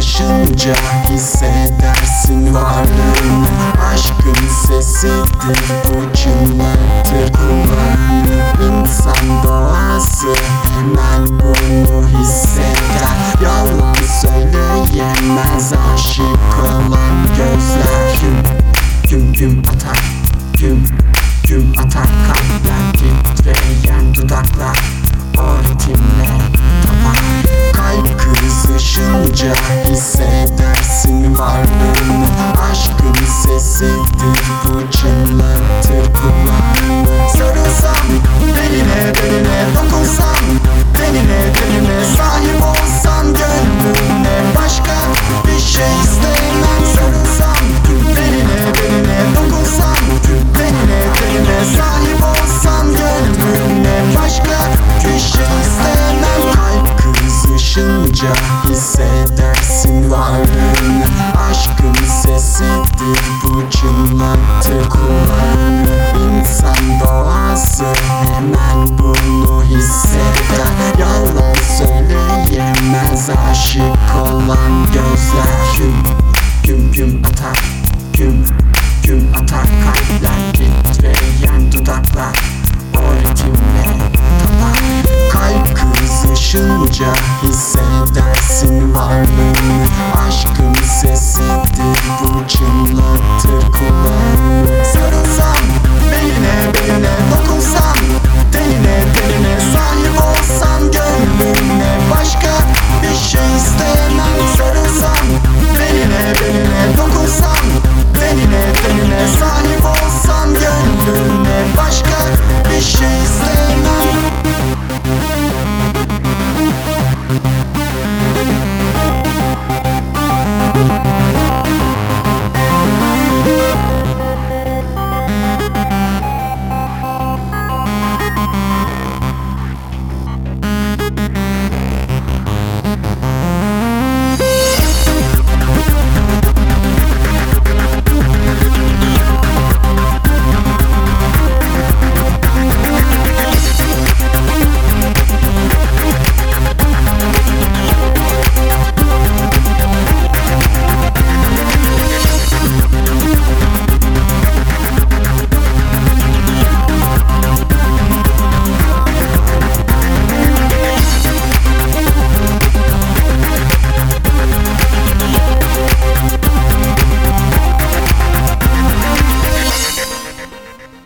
kızışınca hissedersin varlığını. Aşkın sesidir bu cümledir kulağını İnsan doğası hemen bunu hisseder Yalan söyleyemez aşık olan gözler. Güm güm güm atar güm hissedersin varlığını Aşkın sesidir bu çınlatır kulağını. Sarılsam beline beline dokunsam Tenine tenine sahip olsan gönlüne Başka bir şey istemem. Sarılsam beline beline dokunsam Tenine tenine sahip olsan gönlüne Başka bir şey istemem. Kalp kızışınca sesidir bu çınlatır kulağını İnsan doğası hemen bunu hisseder. Yalan söyleyemez aşık olan gözler